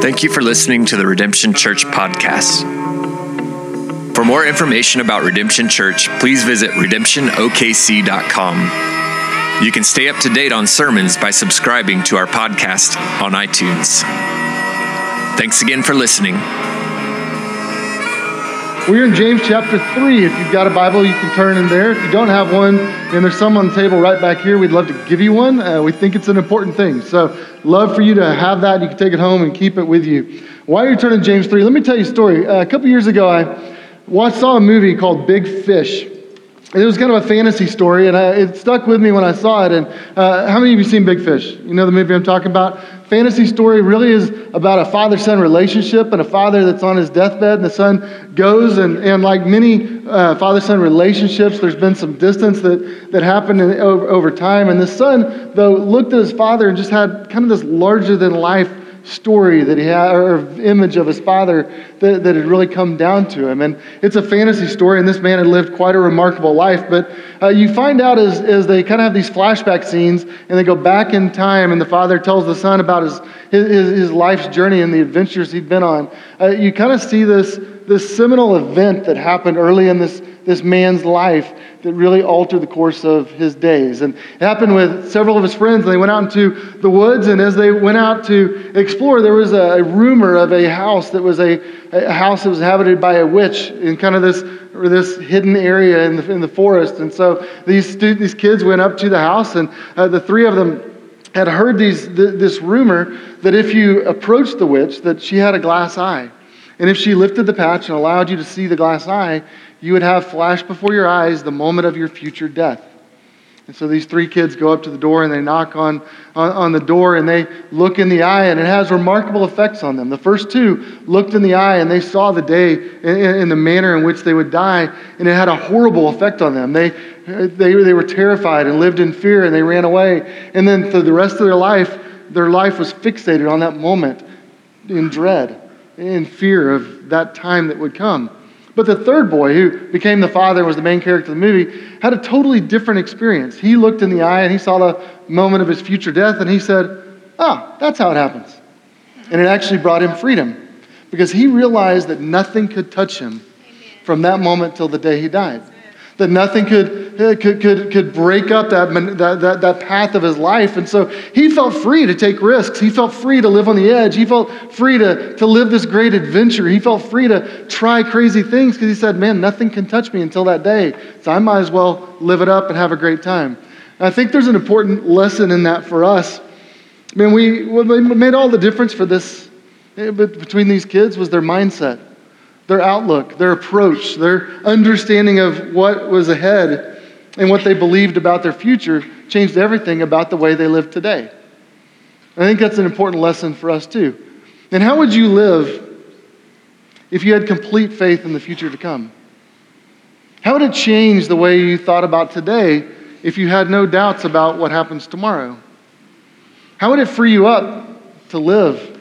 Thank you for listening to the Redemption Church podcast. For more information about Redemption Church, please visit redemptionokc.com. You can stay up to date on sermons by subscribing to our podcast on iTunes. Thanks again for listening. We're in James chapter 3. If you've got a Bible, you can turn in there. If you don't have one, and there's some on the table right back here, we'd love to give you one. Uh, we think it's an important thing. So, love for you to have that. You can take it home and keep it with you. While you're turning James 3, let me tell you a story. Uh, a couple years ago, I watched, saw a movie called Big Fish. It was kind of a fantasy story, and I, it stuck with me when I saw it. And uh, how many of you seen Big Fish? You know the movie I'm talking about? Fantasy story really is about a father son relationship and a father that's on his deathbed, and the son goes, and, and like many uh, father son relationships, there's been some distance that, that happened in, over, over time. And the son, though, looked at his father and just had kind of this larger than life story that he had, or image of his father that, that had really come down to him. And it's a fantasy story, and this man had lived quite a remarkable life. But uh, you find out as, as they kind of have these flashback scenes, and they go back in time, and the father tells the son about his, his, his life's journey and the adventures he'd been on. Uh, you kind of see this, this seminal event that happened early in this, this man's life that really altered the course of his days. And it happened with several of his friends. And they went out into the woods, and as they went out to explore, there was a, a rumor of a house that was a, a, house that was inhabited by a witch in kind of this, this hidden area in the, in the forest. And so these, these kids went up to the house, and uh, the three of them had heard these, th- this rumor that if you approached the witch, that she had a glass eye. And if she lifted the patch and allowed you to see the glass eye, you would have flash before your eyes the moment of your future death. And so these three kids go up to the door and they knock on, on, on, the door and they look in the eye, and it has remarkable effects on them. The first two looked in the eye and they saw the day in the manner in which they would die, and it had a horrible effect on them. They, they, they were terrified and lived in fear and they ran away. And then for the rest of their life, their life was fixated on that moment in dread, in fear of that time that would come. But the third boy, who became the father and was the main character of the movie, had a totally different experience. He looked in the eye and he saw the moment of his future death and he said, Ah, that's how it happens. And it actually brought him freedom because he realized that nothing could touch him from that moment till the day he died that nothing could, uh, could, could, could break up that, that, that, that path of his life. And so he felt free to take risks. He felt free to live on the edge. He felt free to, to live this great adventure. He felt free to try crazy things because he said, Man, nothing can touch me until that day. So I might as well live it up and have a great time. And I think there's an important lesson in that for us. I mean, we, made all the difference for this eh, between these kids was their mindset their outlook, their approach, their understanding of what was ahead and what they believed about their future changed everything about the way they live today. I think that's an important lesson for us too. And how would you live if you had complete faith in the future to come? How would it change the way you thought about today if you had no doubts about what happens tomorrow? How would it free you up to live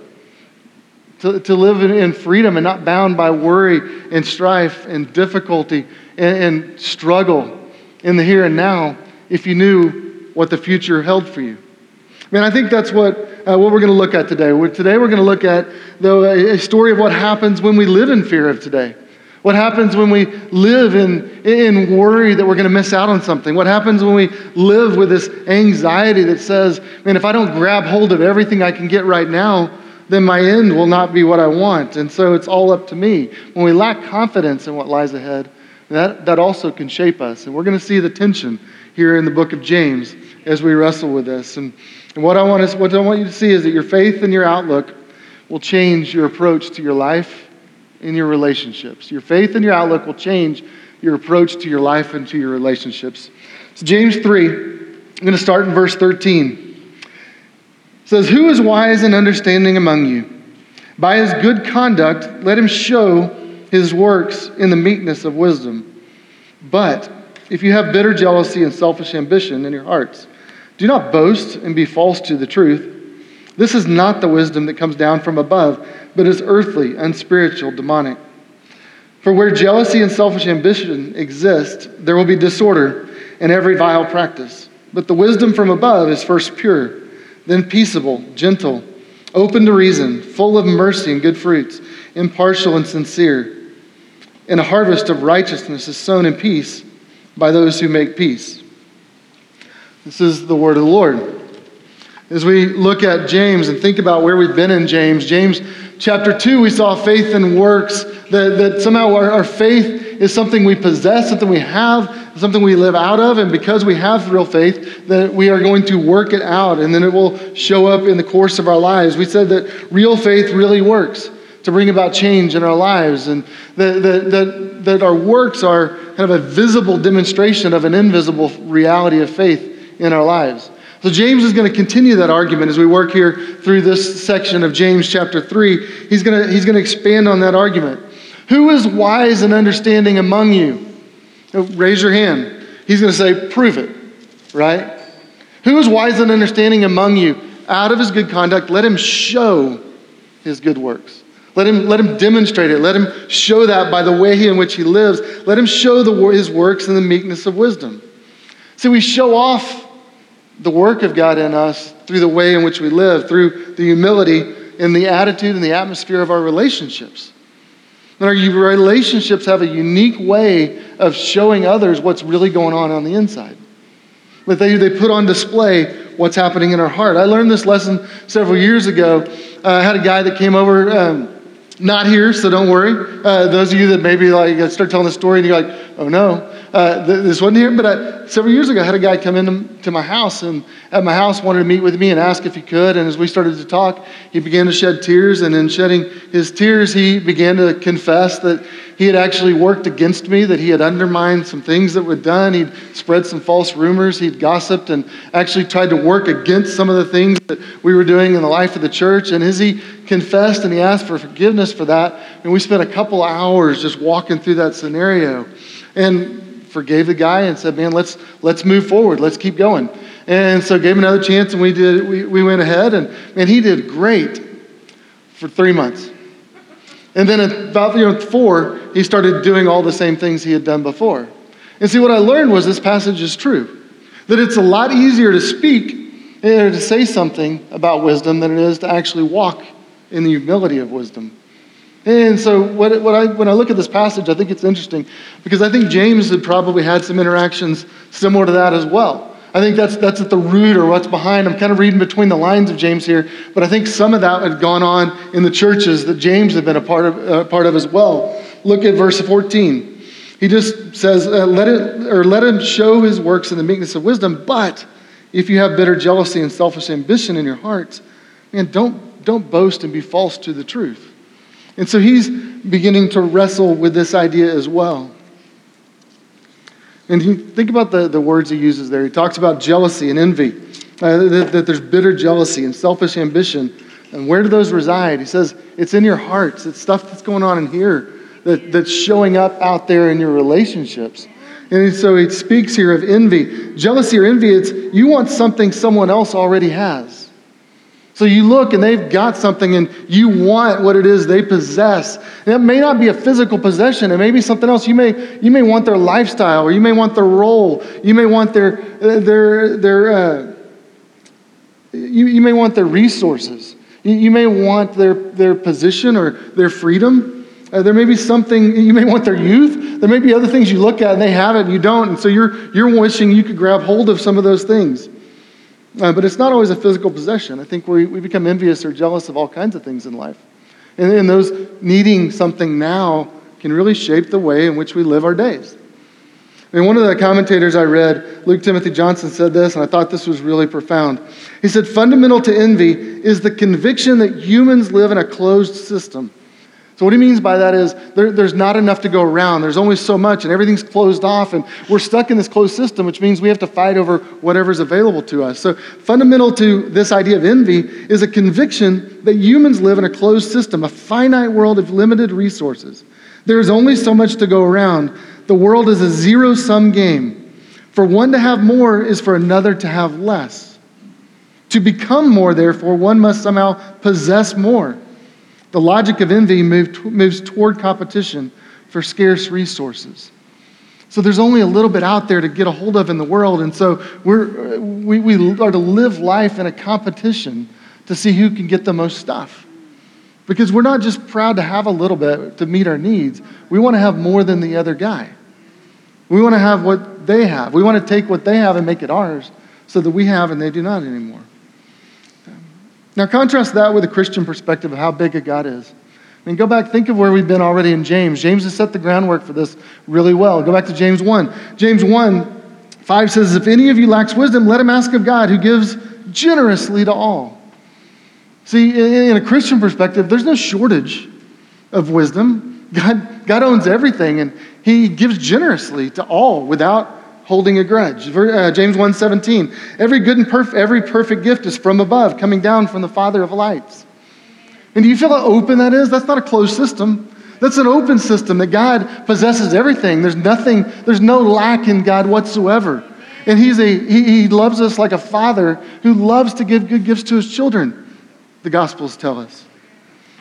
to, to live in, in, freedom and not bound by worry and strife and difficulty and, and struggle in the here and now if you knew what the future held for you. I mean, I think that's what, uh, what we're going to look at today. We're, today we're going to look at the, a story of what happens when we live in fear of today. What happens when we live in, in worry that we're going to miss out on something? What happens when we live with this anxiety that says, man, if I don't grab hold of everything I can get right now, then my end will not be what I want. And so it's all up to me. When we lack confidence in what lies ahead, that, that also can shape us. And we're going to see the tension here in the book of James as we wrestle with this. And, and what, I want to, what I want you to see is that your faith and your outlook will change your approach to your life and your relationships. Your faith and your outlook will change your approach to your life and to your relationships. So, James 3, I'm going to start in verse 13 says, Who is wise and understanding among you? By his good conduct, let him show his works in the meekness of wisdom. But if you have bitter jealousy and selfish ambition in your hearts, do not boast and be false to the truth. This is not the wisdom that comes down from above, but is earthly, unspiritual, demonic. For where jealousy and selfish ambition exist, there will be disorder and every vile practice. But the wisdom from above is first pure, then peaceable, gentle, open to reason, full of mercy and good fruits, impartial and sincere. And a harvest of righteousness is sown in peace by those who make peace. This is the word of the Lord. As we look at James and think about where we've been in James, James chapter 2, we saw faith and works, that, that somehow our, our faith is something we possess, something we have, something we live out of. And because we have real faith, that we are going to work it out and then it will show up in the course of our lives. We said that real faith really works to bring about change in our lives and that, that, that, that our works are kind of a visible demonstration of an invisible reality of faith in our lives. So, James is going to continue that argument as we work here through this section of James chapter 3. He's going to, he's going to expand on that argument. Who is wise and understanding among you? Raise your hand. He's going to say, Prove it, right? Who is wise and understanding among you? Out of his good conduct, let him show his good works. Let him, let him demonstrate it. Let him show that by the way in which he lives. Let him show the, his works in the meekness of wisdom. See, we show off the work of God in us through the way in which we live, through the humility and the attitude and the atmosphere of our relationships. And our relationships have a unique way of showing others what's really going on on the inside. But they, they put on display what's happening in our heart. I learned this lesson several years ago. Uh, I had a guy that came over. Um, not here, so don't worry. Uh, those of you that maybe like start telling the story and you're like, oh no, uh, this wasn't here. But uh, several years ago, I had a guy come into to my house and at my house wanted to meet with me and ask if he could. And as we started to talk, he began to shed tears. And in shedding his tears, he began to confess that he had actually worked against me, that he had undermined some things that were done. He'd spread some false rumors. He'd gossiped and actually tried to work against some of the things that we were doing in the life of the church. And as he confessed and he asked for forgiveness for that, and we spent a couple hours just walking through that scenario and forgave the guy and said, man, let's, let's move forward. Let's keep going. And so gave him another chance and we, did, we, we went ahead and, and he did great for three months. And then about you know, four, he started doing all the same things he had done before. And see, what I learned was this passage is true. That it's a lot easier to speak and to say something about wisdom than it is to actually walk in the humility of wisdom. And so what, what I, when I look at this passage, I think it's interesting because I think James had probably had some interactions similar to that as well. I think that's, that's at the root or what's behind. I'm kind of reading between the lines of James here, but I think some of that had gone on in the churches that James had been a part of, uh, part of as well. Look at verse 14. He just says, uh, let, it, or let him show his works in the meekness of wisdom, but if you have bitter jealousy and selfish ambition in your hearts, man, don't, don't boast and be false to the truth. And so he's beginning to wrestle with this idea as well. And think about the, the words he uses there. He talks about jealousy and envy, uh, that, that there's bitter jealousy and selfish ambition. And where do those reside? He says it's in your hearts. It's stuff that's going on in here that, that's showing up out there in your relationships. And so he speaks here of envy. Jealousy or envy, it's you want something someone else already has. So you look and they've got something and you want what it is they possess. And it may not be a physical possession, it may be something else. You may, you may want their lifestyle or you may want their role. You may want their, their, their uh, you, you may want their resources. You, you may want their, their position or their freedom. Uh, there may be something, you may want their youth. There may be other things you look at and they have it and you don't. And so you're, you're wishing you could grab hold of some of those things. Uh, but it's not always a physical possession. I think we, we become envious or jealous of all kinds of things in life. And, and those needing something now can really shape the way in which we live our days. I mean, one of the commentators I read, Luke Timothy Johnson, said this, and I thought this was really profound. He said, Fundamental to envy is the conviction that humans live in a closed system so, what he means by that is there, there's not enough to go around. There's only so much, and everything's closed off, and we're stuck in this closed system, which means we have to fight over whatever's available to us. So, fundamental to this idea of envy is a conviction that humans live in a closed system, a finite world of limited resources. There is only so much to go around. The world is a zero sum game. For one to have more is for another to have less. To become more, therefore, one must somehow possess more. The logic of envy moves toward competition for scarce resources. So there's only a little bit out there to get a hold of in the world. And so we're, uh, we, we are to live life in a competition to see who can get the most stuff. Because we're not just proud to have a little bit to meet our needs, we want to have more than the other guy. We want to have what they have. We want to take what they have and make it ours so that we have and they do not anymore. Now, contrast that with a Christian perspective of how big a God is. I mean, go back, think of where we've been already in James. James has set the groundwork for this really well. Go back to James 1. James 1, 5 says, If any of you lacks wisdom, let him ask of God, who gives generously to all. See, in a Christian perspective, there's no shortage of wisdom. God, God owns everything, and he gives generously to all without holding a grudge. Uh, James 1:17. Every good and perf- every perfect gift is from above, coming down from the Father of lights. And do you feel how open that is? That's not a closed system. That's an open system that God possesses everything. There's nothing, there's no lack in God whatsoever. And he's a, he, he loves us like a father who loves to give good gifts to his children, the Gospels tell us.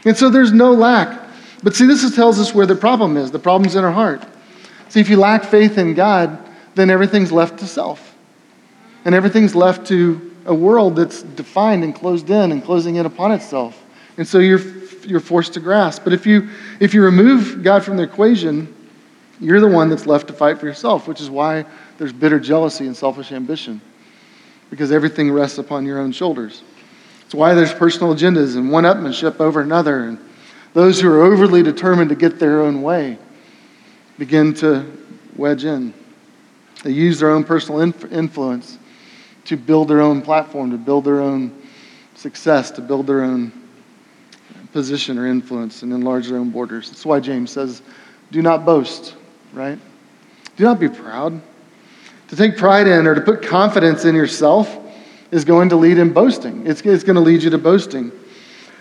And so there's no lack. But see, this tells us where the problem is. The problem's in our heart. See, if you lack faith in God, then everything's left to self. And everything's left to a world that's defined and closed in and closing in upon itself. And so you're, you're forced to grasp. But if you, if you remove God from the equation, you're the one that's left to fight for yourself, which is why there's bitter jealousy and selfish ambition, because everything rests upon your own shoulders. It's why there's personal agendas and one upmanship over another, and those who are overly determined to get their own way begin to wedge in. They use their own personal influence to build their own platform, to build their own success, to build their own position or influence and enlarge their own borders. That's why James says, do not boast, right? Do not be proud. To take pride in or to put confidence in yourself is going to lead in boasting. It's, it's going to lead you to boasting.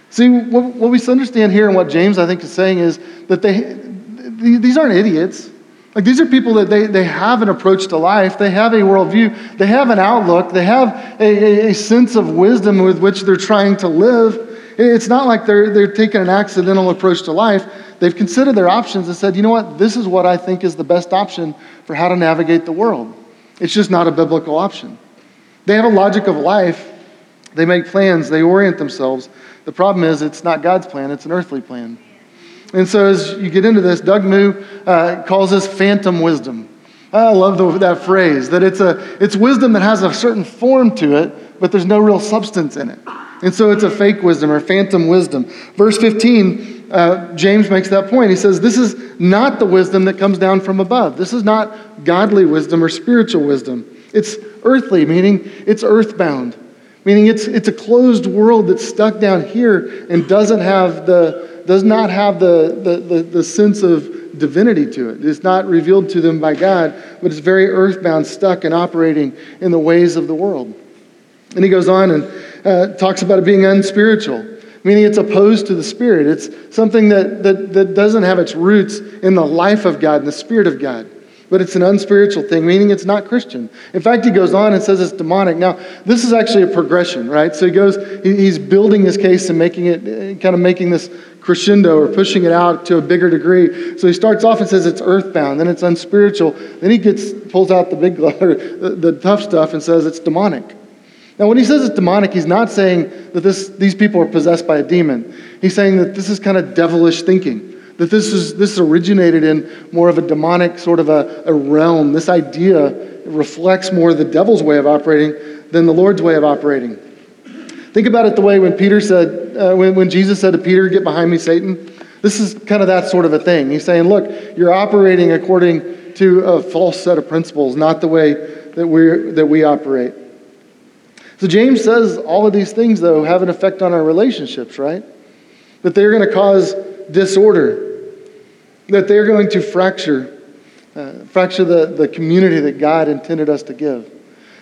See, what, what we understand here and what James, I think, is saying is that they, these aren't idiots. Like these are people that they, they have an approach to life, they have a worldview, they have an outlook, they have a, a, a, sense of wisdom with which they're trying to live. It's not like they're, they're taking an accidental approach to life. They've considered their options and said, you know what, this is what I think is the best option for how to navigate the world. It's just not a biblical option. They have a logic of life, they make plans, they orient themselves. The problem is, it's not God's plan, it's an earthly plan. And so as you get into this, Doug Moo uh, calls this phantom wisdom. I love the, that phrase, that it's, a, it's wisdom that has a certain form to it, but there's no real substance in it. And so it's a fake wisdom or phantom wisdom. Verse 15, uh, James makes that point. He says, This is not the wisdom that comes down from above. This is not godly wisdom or spiritual wisdom. It's earthly, meaning it's earthbound, meaning it's, it's a closed world that's stuck down here and doesn't have the, does not have the, the, the, the sense of divinity to it. It's not revealed to them by God, but it's very earthbound, stuck and operating in the ways of the world. And he goes on and uh, talks about it being unspiritual, meaning it's opposed to the Spirit. It's something that, that, that doesn't have its roots in the life of God and the Spirit of God but it's an unspiritual thing, meaning it's not Christian. In fact, he goes on and says it's demonic. Now, this is actually a progression, right? So he goes, he's building his case and making it, uh, kind of making this crescendo or pushing it out to a bigger degree. So he starts off and says it's earthbound, then it's unspiritual. Then he gets pulls out the big the, the tough stuff and says it's demonic. Now, when he says it's demonic, he's not saying that this, these people are possessed by a demon. He's saying that this is kind of devilish thinking. That this is this originated in more of a demonic sort of a, a realm. This idea reflects more the devil's way of operating than the Lord's way of operating. Think about it the way when Peter said, uh, when, when Jesus said to Peter, Get behind me, Satan. This is kind of that sort of a thing. He's saying, Look, you're operating according to a false set of principles, not the way that, we that we operate. So James says all of these things, though, have an effect on our relationships, right? That they're going to cause disorder, that they're going to fracture, uh, fracture the, the community that God intended us to give.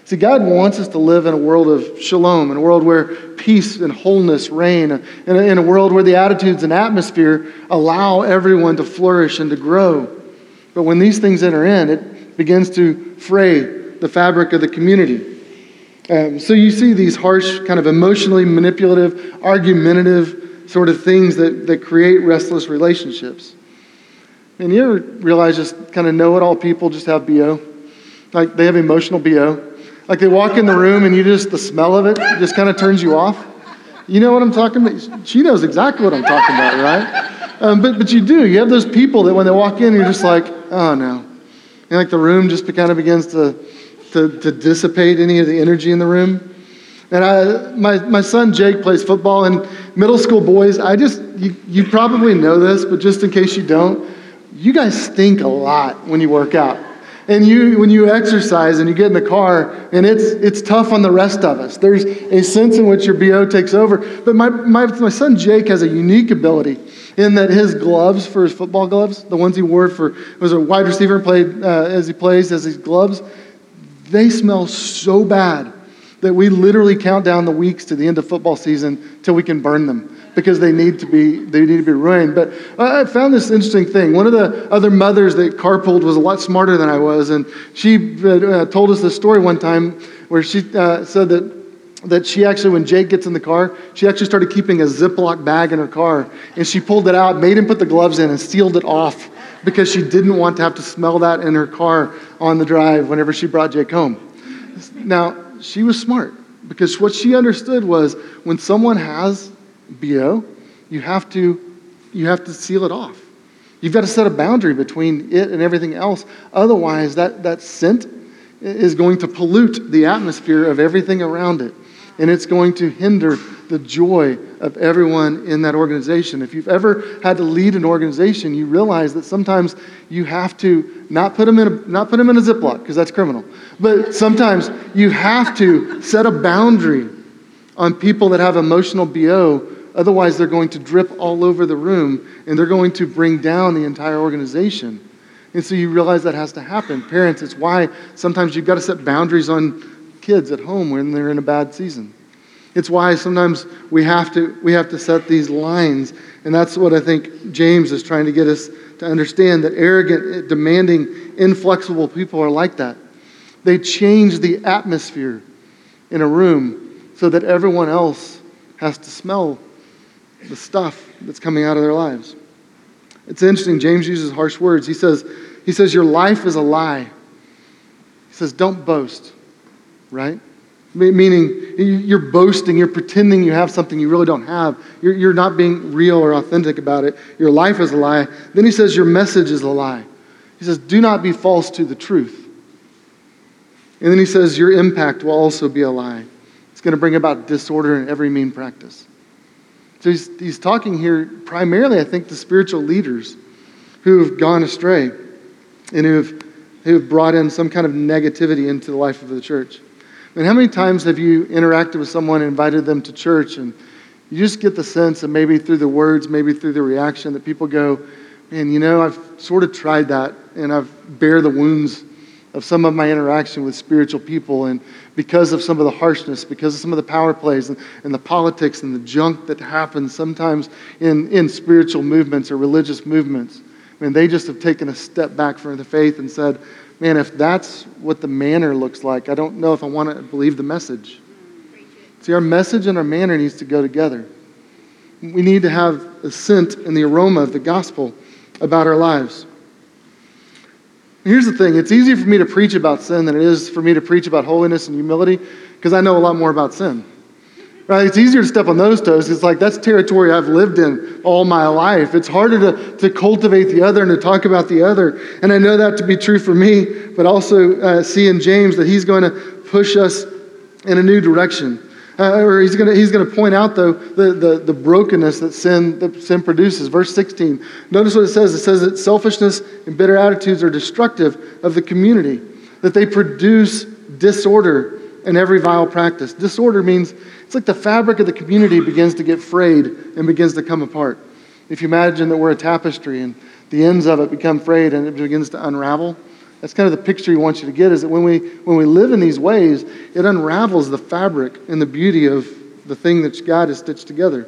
See, God wants us to live in a world of shalom, in a world where peace and wholeness reign, in a, in a world where the attitudes and atmosphere allow everyone to flourish and to grow. But when these things enter in, it begins to fray the fabric of the community. Um, so you see these harsh, kind of emotionally manipulative, argumentative sort of things that, that create restless relationships. And you ever realize just kind of know it all people just have BO? Like they have emotional BO. Like they walk in the room and you just, the smell of it just kind of turns you off. You know what I'm talking about? She knows exactly what I'm talking about, right? Um, but, but you do. You have those people that when they walk in, you're just like, oh no. And like the room just kind of begins to, to, to dissipate any of the energy in the room. And I, my, my son Jake plays football, and middle school boys, I just, you, you probably know this, but just in case you don't, you guys stink a lot when you work out. And you, when you exercise and you get in the car, and it's, it's tough on the rest of us. There's a sense in which your BO takes over. But my, my, my son Jake has a unique ability in that his gloves, for his football gloves, the ones he wore for, was a wide receiver, and played uh, as he plays, as his gloves, they smell so bad that we literally count down the weeks to the end of football season till we can burn them because they need to be they need to be ruined. But I found this interesting thing. One of the other mothers that carpooled was a lot smarter than I was, and she uh, told us this story one time where she uh, said that that she actually, when Jake gets in the car, she actually started keeping a Ziploc bag in her car, and she pulled it out, made him put the gloves in, and sealed it off because she didn't want to have to smell that in her car on the drive whenever she brought Jake home. Now, she was smart because what she understood was when someone has BO, you have to, you have to seal it off. You've got to set a boundary between it and everything else. Otherwise, that, that scent is going to pollute the atmosphere of everything around it. And it's going to hinder the joy of everyone in that organization. If you've ever had to lead an organization, you realize that sometimes you have to not put them in a, not put them in a Ziploc, because that's criminal. But sometimes you have to set a boundary on people that have emotional BO Otherwise, they're going to drip all over the room and they're going to bring down the entire organization. And so you realize that has to happen. Parents, it's why sometimes you've got to set boundaries on kids at home when they're in a bad season. It's why sometimes we have to, we have to set these lines. And that's what I think James is trying to get us to understand that arrogant, demanding, inflexible people are like that. They change the atmosphere in a room so that everyone else has to smell the stuff that's coming out of their lives. It's interesting, James uses harsh words. He says, he says, Your life is a lie. He says, Don't boast, right? Meaning, you're boasting, you're pretending you have something you really don't have. You're, you're not being real or authentic about it. Your life is a lie. Then he says, Your message is a lie. He says, Do not be false to the truth. And then he says, Your impact will also be a lie. It's going to bring about disorder in every mean practice. So he's, he's talking here primarily, I think, to spiritual leaders who have gone astray and who have, who have brought in some kind of negativity into the life of the church. And how many times have you interacted with someone and invited them to church and you just get the sense that maybe through the words, maybe through the reaction, that people go, man, you know, I've sort of tried that and I've bear the wounds of some of my interaction with spiritual people. And because of some of the harshness, because of some of the power plays and, and the politics and the junk that happens sometimes in, in spiritual movements or religious movements, I mean, they just have taken a step back from the faith and said, man, if that's what the manner looks like, I don't know if I want to believe the message. See, our message and our manner needs to go together. We need to have a scent and the aroma of the gospel about our lives. Here's the thing it's easier for me to preach about sin than it is for me to preach about holiness and humility because I know a lot more about sin. Right? It's easier to step on those toes. It's like that's territory I've lived in all my life. It's harder to, to cultivate the other and to talk about the other. And I know that to be true for me, but also uh, see in James that he's going to push us in a new direction. Uh, or he's going he's gonna point out, though, the, the, the brokenness that sin, that sin produces. Verse 16. Notice what it says. It says that selfishness and bitter attitudes are destructive of the community, that they produce disorder in every vile practice. Disorder means it's like the fabric of the community begins to get frayed and begins to come apart. If you imagine that we're a tapestry and the ends of it become frayed and it begins to unravel, that's kind of the picture he wants you to get is that when we, when we live in these ways, it unravels the fabric and the beauty of the thing that God has stitched together.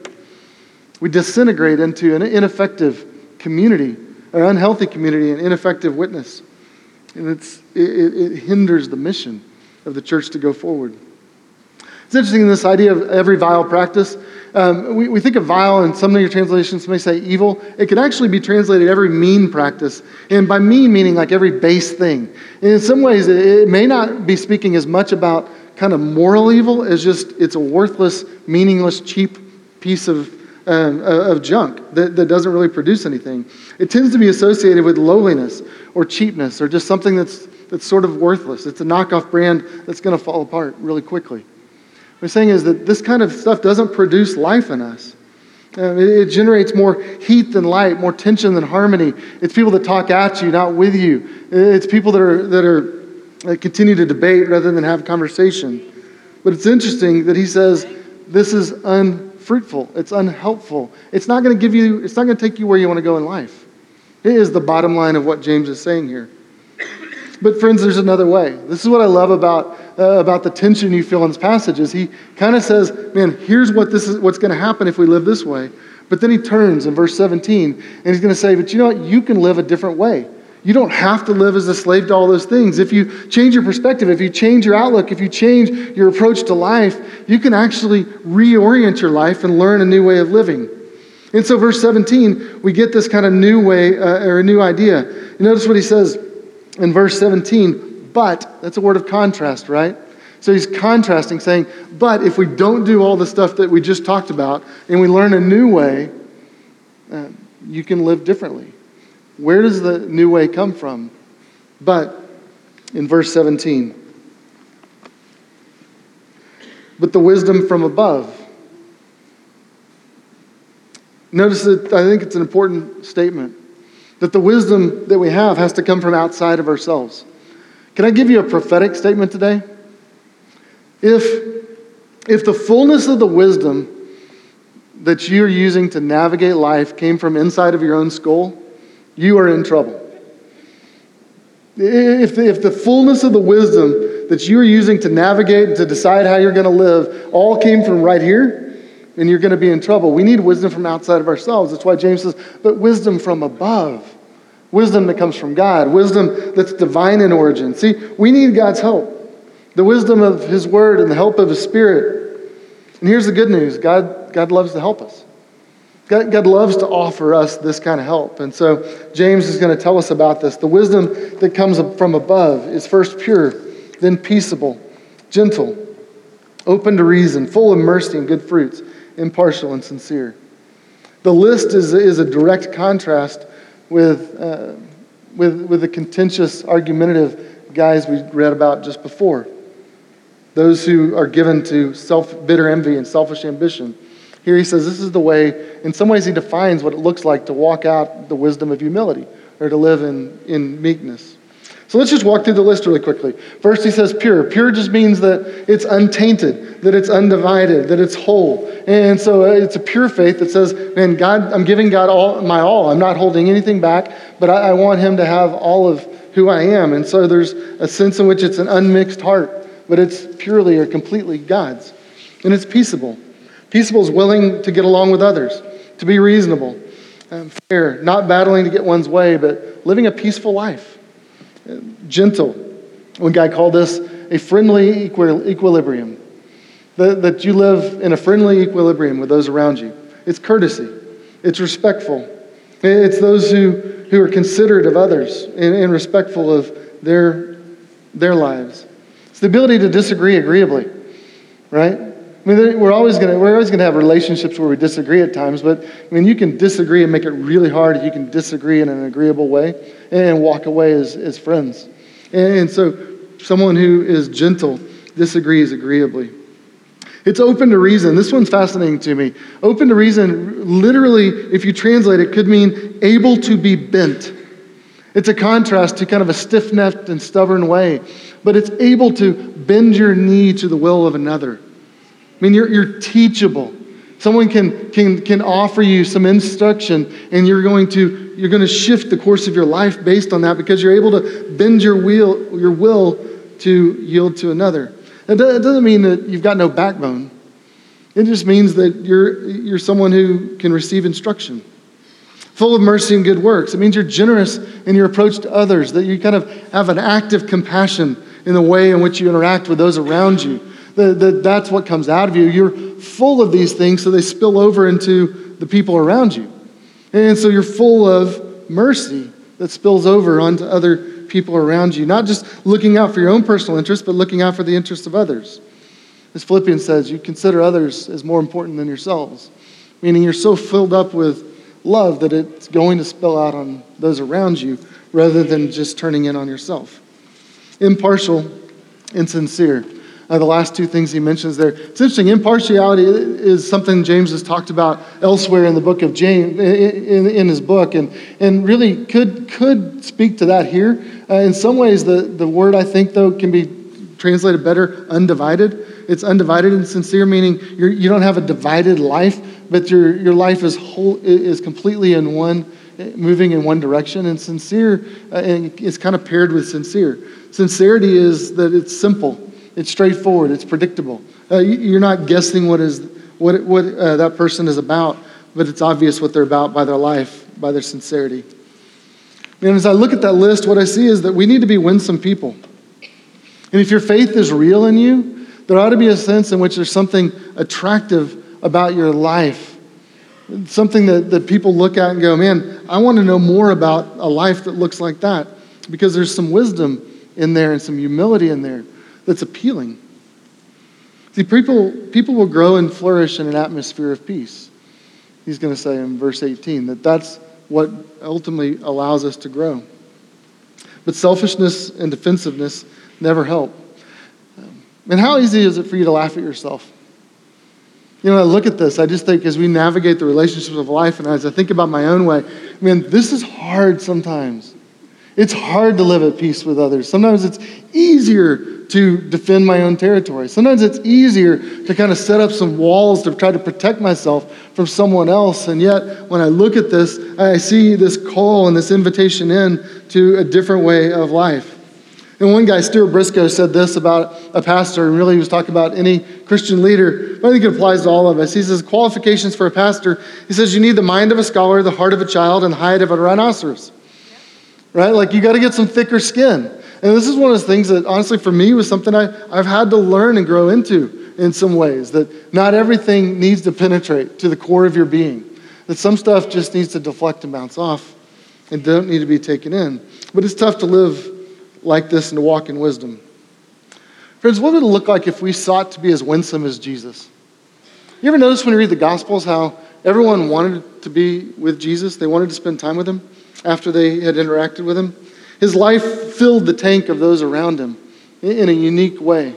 We disintegrate into an ineffective community, an unhealthy community, an ineffective witness. And it's, it, it hinders the mission of the church to go forward. It's interesting in this idea of every vile practice. Um, we, we think of vile, and some of your translations may say evil. It could actually be translated every mean practice. And by mean, meaning like every base thing. And in some ways, it, it may not be speaking as much about kind of moral evil as just it's a worthless, meaningless, cheap piece of, um, of junk that, that doesn't really produce anything. It tends to be associated with lowliness or cheapness or just something that's, that's sort of worthless. It's a knockoff brand that's going to fall apart really quickly. I'm saying is that this kind of stuff doesn't produce life in us. Um, it, it, generates more heat than light, more tension than harmony. It's people that talk at you, not with you. It's people that are that are that continue to debate rather than have conversation. But it's interesting that he says this is unfruitful. It's unhelpful. It's not going to give you. It's not going to take you where you want to go in life. It is the bottom line of what James is saying here. But friends, there's another way. This is what I love about, uh, about the tension you feel in this passage is he kind of says, man, here's what this is, what's going to happen if we live this way. But then he turns in verse 17 and he's going to say, but you know what? You can live a different way. You don't have to live as a slave to all those things. If you change your perspective, if you change your outlook, if you change your approach to life, you can actually reorient your life and learn a new way of living. And so, verse 17, we get this kind of new way uh, or a new idea. You notice what he says in verse 17, but, that's a word of contrast, right? So he's contrasting, saying, but if we don't do all the stuff that we just talked about and we learn a new way, uh, you can live differently. Where does the new way come from? But in verse 17, but the wisdom from above. Notice that I think it's an important statement that the wisdom that we have has to come from outside of ourselves. Can I give you a prophetic statement today? If, if the fullness of the wisdom that you're using to navigate life came from inside of your own skull, you are in trouble. If the, if the fullness of the wisdom that you are using to navigate and to decide how you're going to live all came from right here, then you're going to be in trouble. We need wisdom from outside of ourselves. That's why James says, but wisdom from above. Wisdom that comes from God, wisdom that's divine in origin. See, we need God's help, the wisdom of His Word and the help of His Spirit. And here's the good news God, God loves to help us. God, God loves to offer us this kind of help. And so James is going to tell us about this. The wisdom that comes from above is first pure, then peaceable, gentle, open to reason, full of mercy and good fruits, impartial and sincere. The list is, is a direct contrast with, uh, with, with the contentious, argumentative guys we read about just before. Those who are given to self bitter envy and selfish ambition. Here he says this is the way, in some ways, he defines what it looks like to walk out the wisdom of humility or to live in, in meekness. So let's just walk through the list really quickly. First, he says pure. Pure just means that it's untainted, that it's undivided, that it's whole. And so uh, it's a pure faith that says, man, God, I'm giving God all my all. I'm not holding anything back, but I, I want Him to have all of who I am. And so there's a sense in which it's an unmixed heart, but it's purely or completely God's. And it's peaceable. Peaceable is willing to get along with others, to be reasonable, um, fair, not battling to get one's way, but living a peaceful life gentle. One guy called this a friendly equilibrium. That, you live in a friendly equilibrium with those around you. It's courtesy, it's respectful. It's those who, who are considerate of others and, and respectful of their, their lives. It's the ability to disagree agreeably, right? I mean, we're always going to we're always going to have relationships where we disagree at times, but I mean, you can disagree and make it really hard. You can disagree in an agreeable way and walk away as, as friends. And so, someone who is gentle disagrees agreeably. It's open to reason. This one's fascinating to me. Open to reason, literally, if you translate it, could mean able to be bent. It's a contrast to kind of a stiff necked and stubborn way, but it's able to bend your knee to the will of another. I mean, you're, you're teachable. Someone can, can, can offer you some instruction, and you're going, to, you're going to shift the course of your life based on that because you're able to bend your, wheel, your will to yield to another. It doesn't mean that you've got no backbone. It just means that you're, you're someone who can receive instruction. Full of mercy and good works. It means you're generous in your approach to others, that you kind of have an active compassion in the way in which you interact with those around you the, that's what comes out of you. You're full of these things so they spill over into the people around you. And so you're full of mercy that spills over onto other people around you, not just looking out for your own personal interests, but looking out for the interests of others. As Philippians says, you consider others as more important than yourselves, meaning you're so filled up with love that it's going to spill out on those around you rather than just turning in on yourself. Impartial and sincere. Uh, the last two things he mentions there. It's interesting. Impartiality is something James has talked about elsewhere in the book of James, in, in his book, and, and really could, could speak to that here. Uh, in some ways, the, the word I think, though, can be translated better undivided. It's undivided and sincere, meaning you're, you do not have a divided life, but your, your life is, whole, is completely in one, moving in one direction. And sincere uh, is kind of paired with sincere. Sincerity is that it's simple it's straightforward. It's predictable. Uh, you're not guessing what is what what uh, that person is about, but it's obvious what they're about by their life, by their sincerity. And as I look at that list, what I see is that we need to be winsome people. And if your faith is real in you, there ought to be a sense in which there's something attractive about your life. Something that, that people look at and go, man, I want to know more about a life that looks like that. Because there's some wisdom in there and some humility in there that's appealing. See, people, people will grow and flourish in an atmosphere of peace. He's going to say in verse 18 that that's what ultimately allows us to grow. But selfishness and defensiveness never help. And how easy is it for you to laugh at yourself? You know, I look at this, I just think as we navigate the relationships of life and as I think about my own way, I mean, this is hard sometimes. It's hard to live at peace with others. Sometimes it's easier to defend my own territory. Sometimes it's easier to kind of set up some walls to try to protect myself from someone else. And yet, when I look at this, I see this call and this invitation in to a different way of life. And one guy, Stuart Briscoe, said this about a pastor, and really he was talking about any Christian leader, but I think it applies to all of us. He says, qualifications for a pastor, he says, you need the mind of a scholar, the heart of a child, and the height of a rhinoceros. Right? Like, you got to get some thicker skin. And this is one of those things that, honestly, for me, was something I, I've had to learn and grow into in some ways. That not everything needs to penetrate to the core of your being. That some stuff just needs to deflect and bounce off and don't need to be taken in. But it's tough to live like this and to walk in wisdom. Friends, what would it look like if we sought to be as winsome as Jesus? You ever notice when you read the Gospels how everyone wanted to be with Jesus? They wanted to spend time with him after they had interacted with him. His life filled the tank of those around him in a unique way.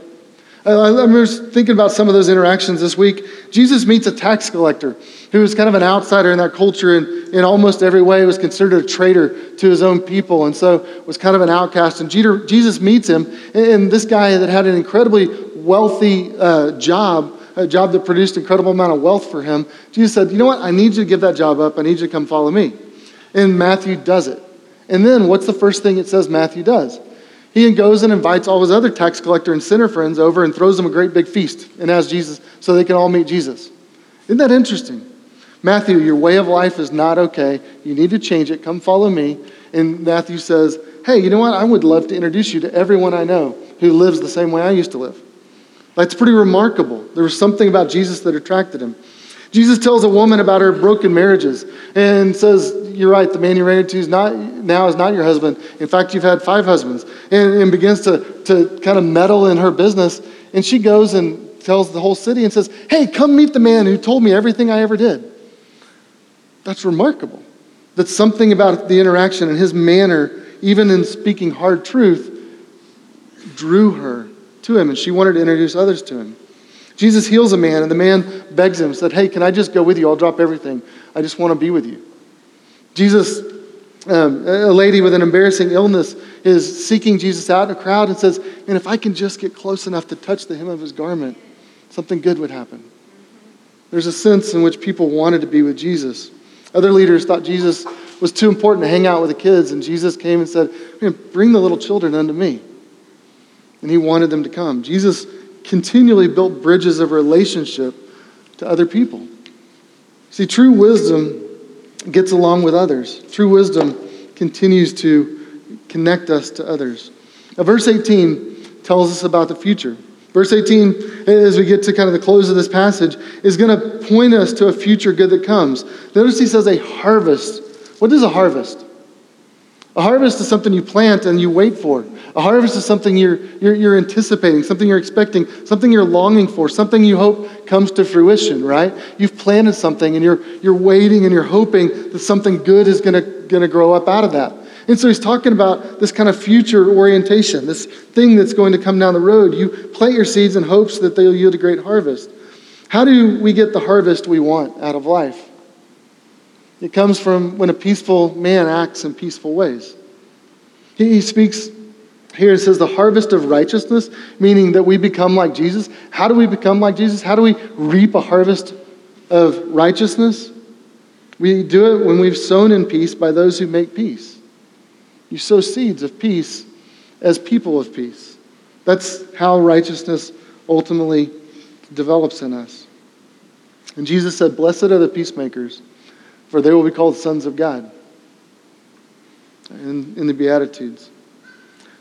I remember thinking about some of those interactions this week. Jesus meets a tax collector who was kind of an outsider in that culture and in almost every way was considered a traitor to his own people and so was kind of an outcast. And Jesus meets him, and this guy that had an incredibly wealthy uh, job, a job that produced incredible amount of wealth for him, Jesus said, You know what? I need you to give that job up. I need you to come follow me. And Matthew does it. And then what's the first thing it says Matthew does? He goes and invites all his other tax collector and sinner friends over and throws them a great big feast and asks Jesus so they can all meet Jesus. Isn't that interesting? Matthew, your way of life is not okay. You need to change it. Come follow me. And Matthew says, Hey, you know what? I would love to introduce you to everyone I know who lives the same way I used to live. That's pretty remarkable. There was something about Jesus that attracted him. Jesus tells a woman about her broken marriages and says, You're right, the man you ran into is not, now is not your husband. In fact, you've had five husbands. And, and begins to, to kind of meddle in her business. And she goes and tells the whole city and says, Hey, come meet the man who told me everything I ever did. That's remarkable. That something about the interaction and his manner, even in speaking hard truth, drew her to him. And she wanted to introduce others to him. Jesus heals a man, and the man begs him, said, Hey, can I just go with you? I'll drop everything. I just want to be with you. Jesus, um, a lady with an embarrassing illness, is seeking Jesus out in a crowd and says, And if I can just get close enough to touch the hem of his garment, something good would happen. There's a sense in which people wanted to be with Jesus. Other leaders thought Jesus was too important to hang out with the kids, and Jesus came and said, Bring the little children unto me. And he wanted them to come. Jesus continually built bridges of relationship to other people. See, true wisdom gets along with others. True wisdom continues to connect us to others. Now, verse 18 tells us about the future. Verse 18, as we get to kind of the close of this passage, is going to point us to a future good that comes. Notice he says a harvest. What is a harvest? A harvest is something you plant and you wait for. A harvest is something you're, you're, you're, anticipating, something you're expecting, something you're longing for, something you hope comes to fruition, right? You've planted something and you're, you're waiting and you're hoping that something good is going to grow up out of that. And so he's talking about this kind of future orientation, this thing that's going to come down the road. You plant your seeds in hopes that they'll yield a great harvest. How do we get the harvest we want out of life? It comes from when a peaceful man acts in peaceful ways. He speaks here it says the harvest of righteousness, meaning that we become like Jesus. How do we become like Jesus? How do we reap a harvest of righteousness? We do it when we've sown in peace by those who make peace. You sow seeds of peace as people of peace. That's how righteousness ultimately develops in us. And Jesus said, Blessed are the peacemakers, for they will be called sons of God. In, in the Beatitudes.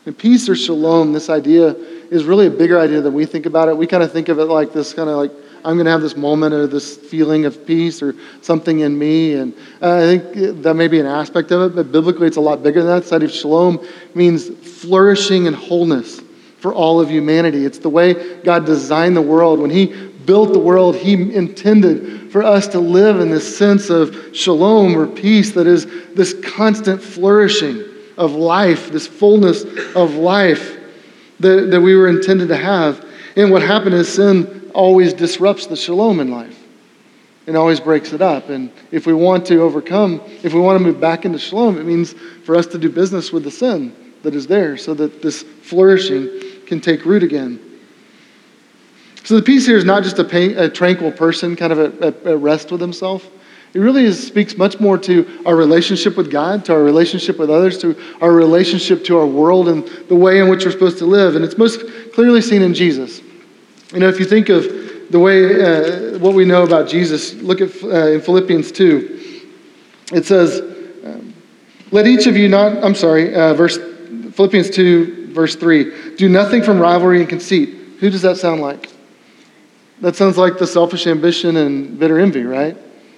And peace or shalom, this idea is really a bigger idea than we think about it. We kind of think of it like this kind of like I'm going to have this moment or this feeling of peace or something in me. And uh, I think that may be an aspect of it, but biblically it's a lot bigger than that. The side of shalom means flourishing and wholeness for all of humanity. It's the way God designed the world. When He built the world, He intended for us to live in this sense of shalom or peace that is this constant flourishing of life, this fullness of life that, that we were intended to have. And what happened is sin always disrupts the shalom in life and always breaks it up. And if we want to overcome, if we want to move back into shalom, it means for us to do business with the sin that is there so that this flourishing can take root again. So the peace here is not just a, pain, a tranquil person kind of at, at rest with himself. It really is, speaks much more to our relationship with God, to our relationship with others, to our relationship to our world and the way in which we're supposed to live. And it's most clearly seen in Jesus. You know, if you think of the way, uh, what we know about Jesus, look at uh, in Philippians 2. It says, um, Let each of you not, I'm sorry, uh, verse, Philippians 2, verse 3, do nothing from rivalry and conceit. Who does that sound like? That sounds like the selfish ambition and bitter envy, right?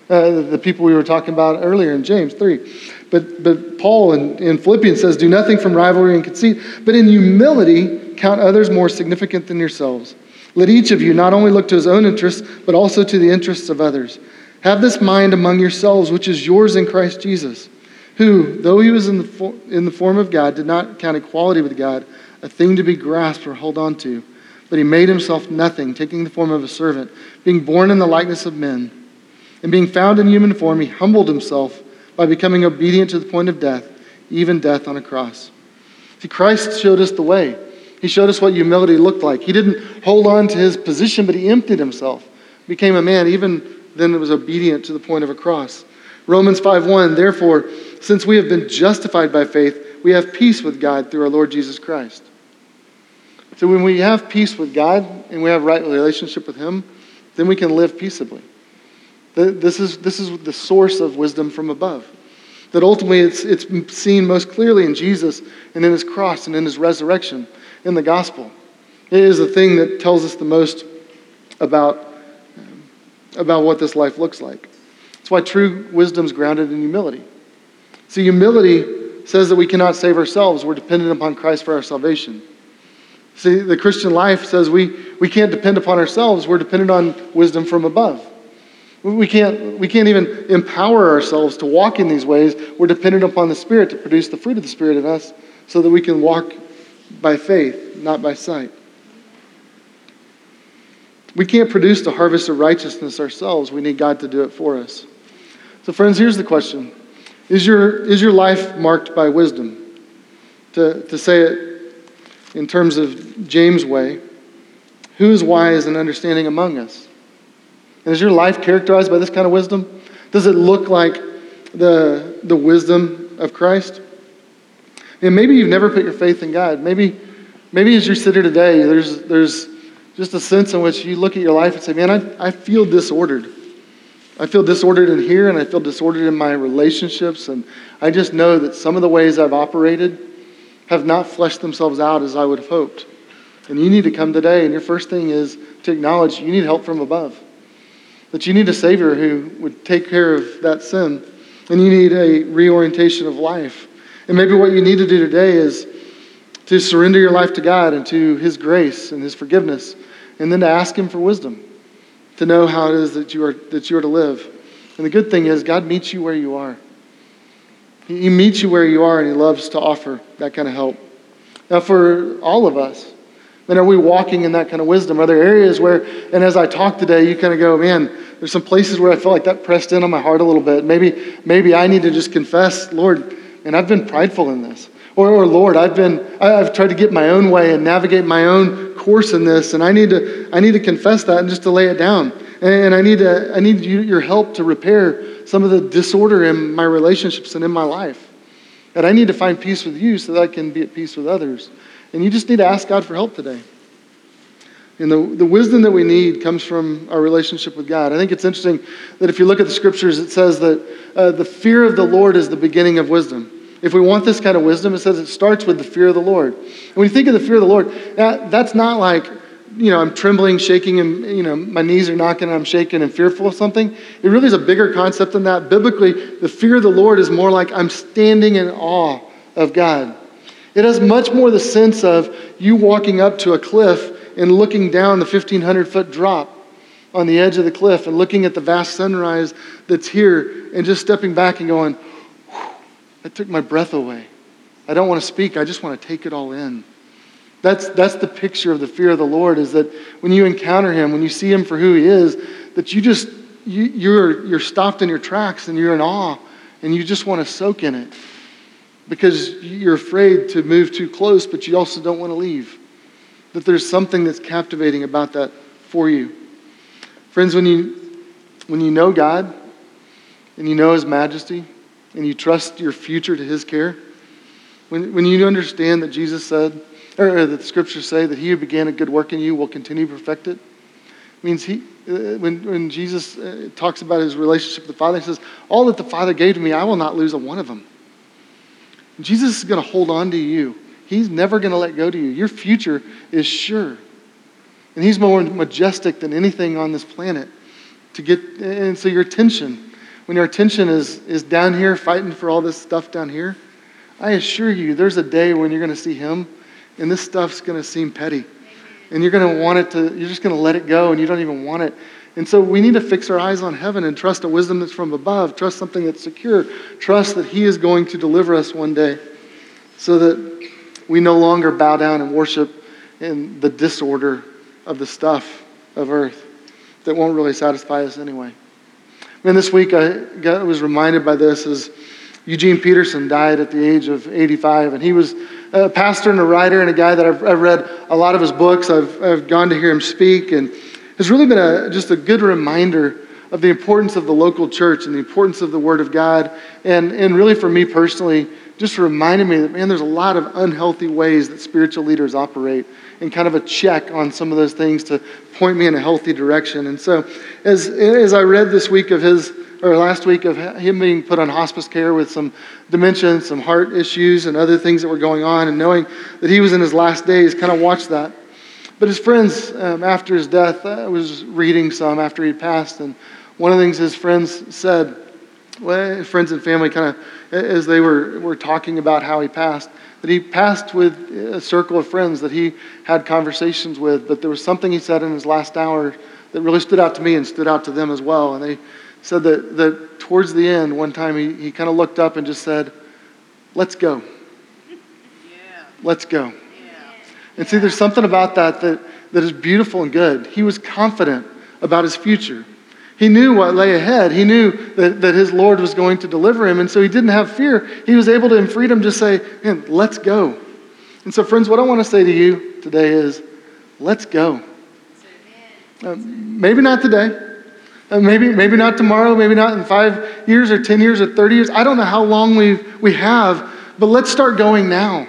Uh, the people we were talking about earlier in James 3. But, but Paul in, in Philippians says, Do nothing from rivalry and conceit, but in humility count others more significant than yourselves. Let each of you not only look to his own interests, but also to the interests of others. Have this mind among yourselves, which is yours in Christ Jesus, who, though he was in the, in the form of God, did not count equality with God a thing to be grasped or held on to, but he made himself nothing, taking the form of a servant, being born in the likeness of men. And being found in human form, he humbled himself by becoming obedient to the point of death, even death on a cross. See, Christ showed us the way. He showed us what humility looked like. He didn't hold on to his position, but he emptied himself, became a man, even then it was obedient to the point of a cross. Romans 5:1 Therefore, since we have been justified by faith, we have peace with God through our Lord Jesus Christ. So when we have peace with God and we have right relationship with him, then we can live peaceably. This is, this is the source of wisdom from above. That ultimately it's, it's seen most clearly in Jesus and in his cross and in his resurrection in the gospel. It is the thing that tells us the most about, about what this life looks like. That's why true wisdom is grounded in humility. See, humility says that we cannot save ourselves, we're dependent upon Christ for our salvation. See, the Christian life says we, we can't depend upon ourselves, we're dependent on wisdom from above. We can't, we can't even empower ourselves to walk in these ways. We're dependent upon the Spirit to produce the fruit of the Spirit in us so that we can walk by faith, not by sight. We can't produce the harvest of righteousness ourselves. We need God to do it for us. So, friends, here's the question Is your, is your life marked by wisdom? To, to say it in terms of James' way, who is wise and understanding among us? And is your life characterized by this kind of wisdom? Does it look like the, the wisdom of Christ? And maybe you've never put your faith in God. Maybe, maybe as you sit here today, there's, there's just a sense in which you look at your life and say, man, I, I feel disordered. I feel disordered in here and I feel disordered in my relationships. And I just know that some of the ways I've operated have not fleshed themselves out as I would have hoped. And you need to come today, and your first thing is to acknowledge you need help from above. That you need a Savior who would take care of that sin. And you need a reorientation of life. And maybe what you need to do today is to surrender your life to God and to His grace and His forgiveness, and then to ask Him for wisdom, to know how it is that you are, that you are to live. And the good thing is, God meets you where you are. He meets you where you are, and He loves to offer that kind of help. Now, for all of us, and are we walking in that kind of wisdom? Are there areas where, and as I talk today, you kind of go, man, there's some places where I feel like that pressed in on my heart a little bit. Maybe, maybe I need to just confess, Lord, and I've been prideful in this. Or, or Lord, I've been, I've tried to get my own way and navigate my own course in this, and I need to, I need to confess that and just to lay it down. And I need, to, I need your help to repair some of the disorder in my relationships and in my life. And I need to find peace with you so that I can be at peace with others. And you just need to ask God for help today. And the, the wisdom that we need comes from our relationship with God. I think it's interesting that if you look at the scriptures, it says that uh, the fear of the Lord is the beginning of wisdom. If we want this kind of wisdom, it says it starts with the fear of the Lord. And when you think of the fear of the Lord, that, that's not like, you know, I'm trembling, shaking, and, you know, my knees are knocking and I'm shaking and fearful of something. It really is a bigger concept than that. Biblically, the fear of the Lord is more like I'm standing in awe of God. It has much more the sense of you walking up to a cliff and looking down the 1,500 foot drop on the edge of the cliff and looking at the vast sunrise that's here and just stepping back and going, that took my breath away. I don't want to speak, I just want to take it all in. That's, that's the picture of the fear of the Lord is that when you encounter him, when you see him for who he is, that you just, you, you're, you're stopped in your tracks and you're in awe and you just want to soak in it because you're afraid to move too close, but you also don't want to leave. That there's something that's captivating about that for you. Friends, when you, when you know God and you know His majesty and you trust your future to His care, when, when you understand that Jesus said, or that the scriptures say that He who began a good work in you will continue to perfect it, means he, uh, when, when Jesus uh, talks about his relationship with the Father, he says, All that the Father gave to me, I will not lose a one of them. Jesus is going to hold on to you. He's never going to let go to you. Your future is sure. And he's more majestic than anything on this planet. To get and so your attention, when your attention is, is down here fighting for all this stuff down here, I assure you there's a day when you're going to see him and this stuff's going to seem petty. And you're going to want it to, you're just going to let it go and you don't even want it. And so we need to fix our eyes on heaven and trust a wisdom that's from above, trust something that's secure, trust that He is going to deliver us one day so that we no longer bow down and worship in the disorder of the stuff of earth that won't really satisfy us anyway. And this week I got, was reminded by this as Eugene Peterson died at the age of 85, and he was a pastor and a writer and a guy that I've, I've read a lot of his books. I've, I've gone to hear him speak, and has really been a, just a good reminder of the importance of the local church and the importance of the Word of God. And, and really, for me personally, just reminded me that, man, there's a lot of unhealthy ways that spiritual leaders operate and kind of a check on some of those things to point me in a healthy direction. And so, as, as I read this week of his, or last week of him being put on hospice care with some dementia some heart issues and other things that were going on, and knowing that he was in his last days, kind of watched that. But his friends, um, after his death, I was reading some after he passed, and one of the things his friends said, well, friends and family kind of, as they were, were talking about how he passed, that he passed with a circle of friends that he had conversations with, but there was something he said in his last hour that really stood out to me and stood out to them as well. And they said that, that towards the end, one time he, he kind of looked up and just said, Let's go. Yeah. Let's go. And see, there's something about that, that that is beautiful and good. He was confident about his future. He knew what lay ahead. He knew that, that his Lord was going to deliver him. And so he didn't have fear. He was able to, in freedom, just say, Man, let's go. And so, friends, what I want to say to you today is, let's go. Uh, maybe not today. Uh, maybe, maybe not tomorrow. Maybe not in five years or 10 years or 30 years. I don't know how long we we have, but let's start going now.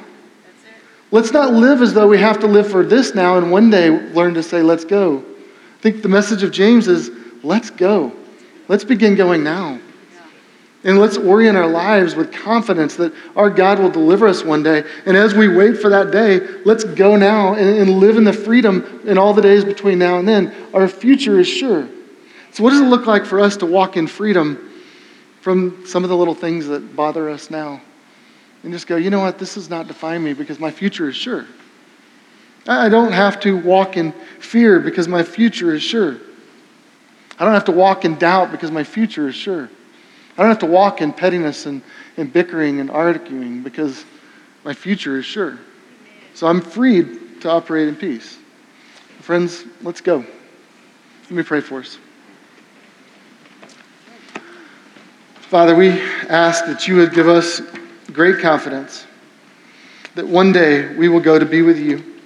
Let's not live as though we have to live for this now and one day learn to say, let's go. I think the message of James is, let's go. Let's begin going now. And let's orient our lives with confidence that our God will deliver us one day. And as we wait for that day, let's go now and, and, live in the freedom in all the days between now and then. Our future is sure. So, what does it look like for us to walk in freedom from some of the little things that bother us now? And just go, you know what, this does not define me because my future is sure. I don't have to walk in fear because my future is sure. I don't have to walk in doubt because my future is sure. I don't have to walk in pettiness and, and bickering and arguing because my future is sure. So I'm freed to operate in peace. Friends, let's go. Let me pray for us. Father, we ask that you would give us great confidence that one day we will go to be with you.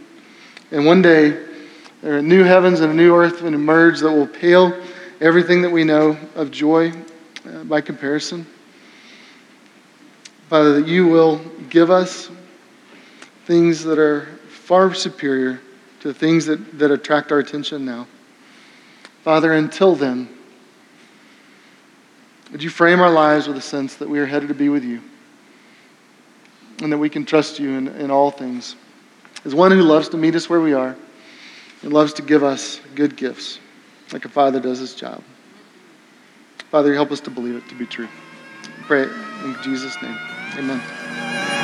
And one day there are new heavens and a new earth will emerge that will pale everything that we know of joy uh, by comparison. Father, that you will give us things that are far superior to the things that, that attract our attention now. Father, until then, would you frame our lives with a sense that we are headed to be with you and that we can trust you in, in all things? As one who loves to meet us where we are and loves to give us good gifts, like a father does his job. Father, help us to believe it to be true. I pray in Jesus' name. Amen.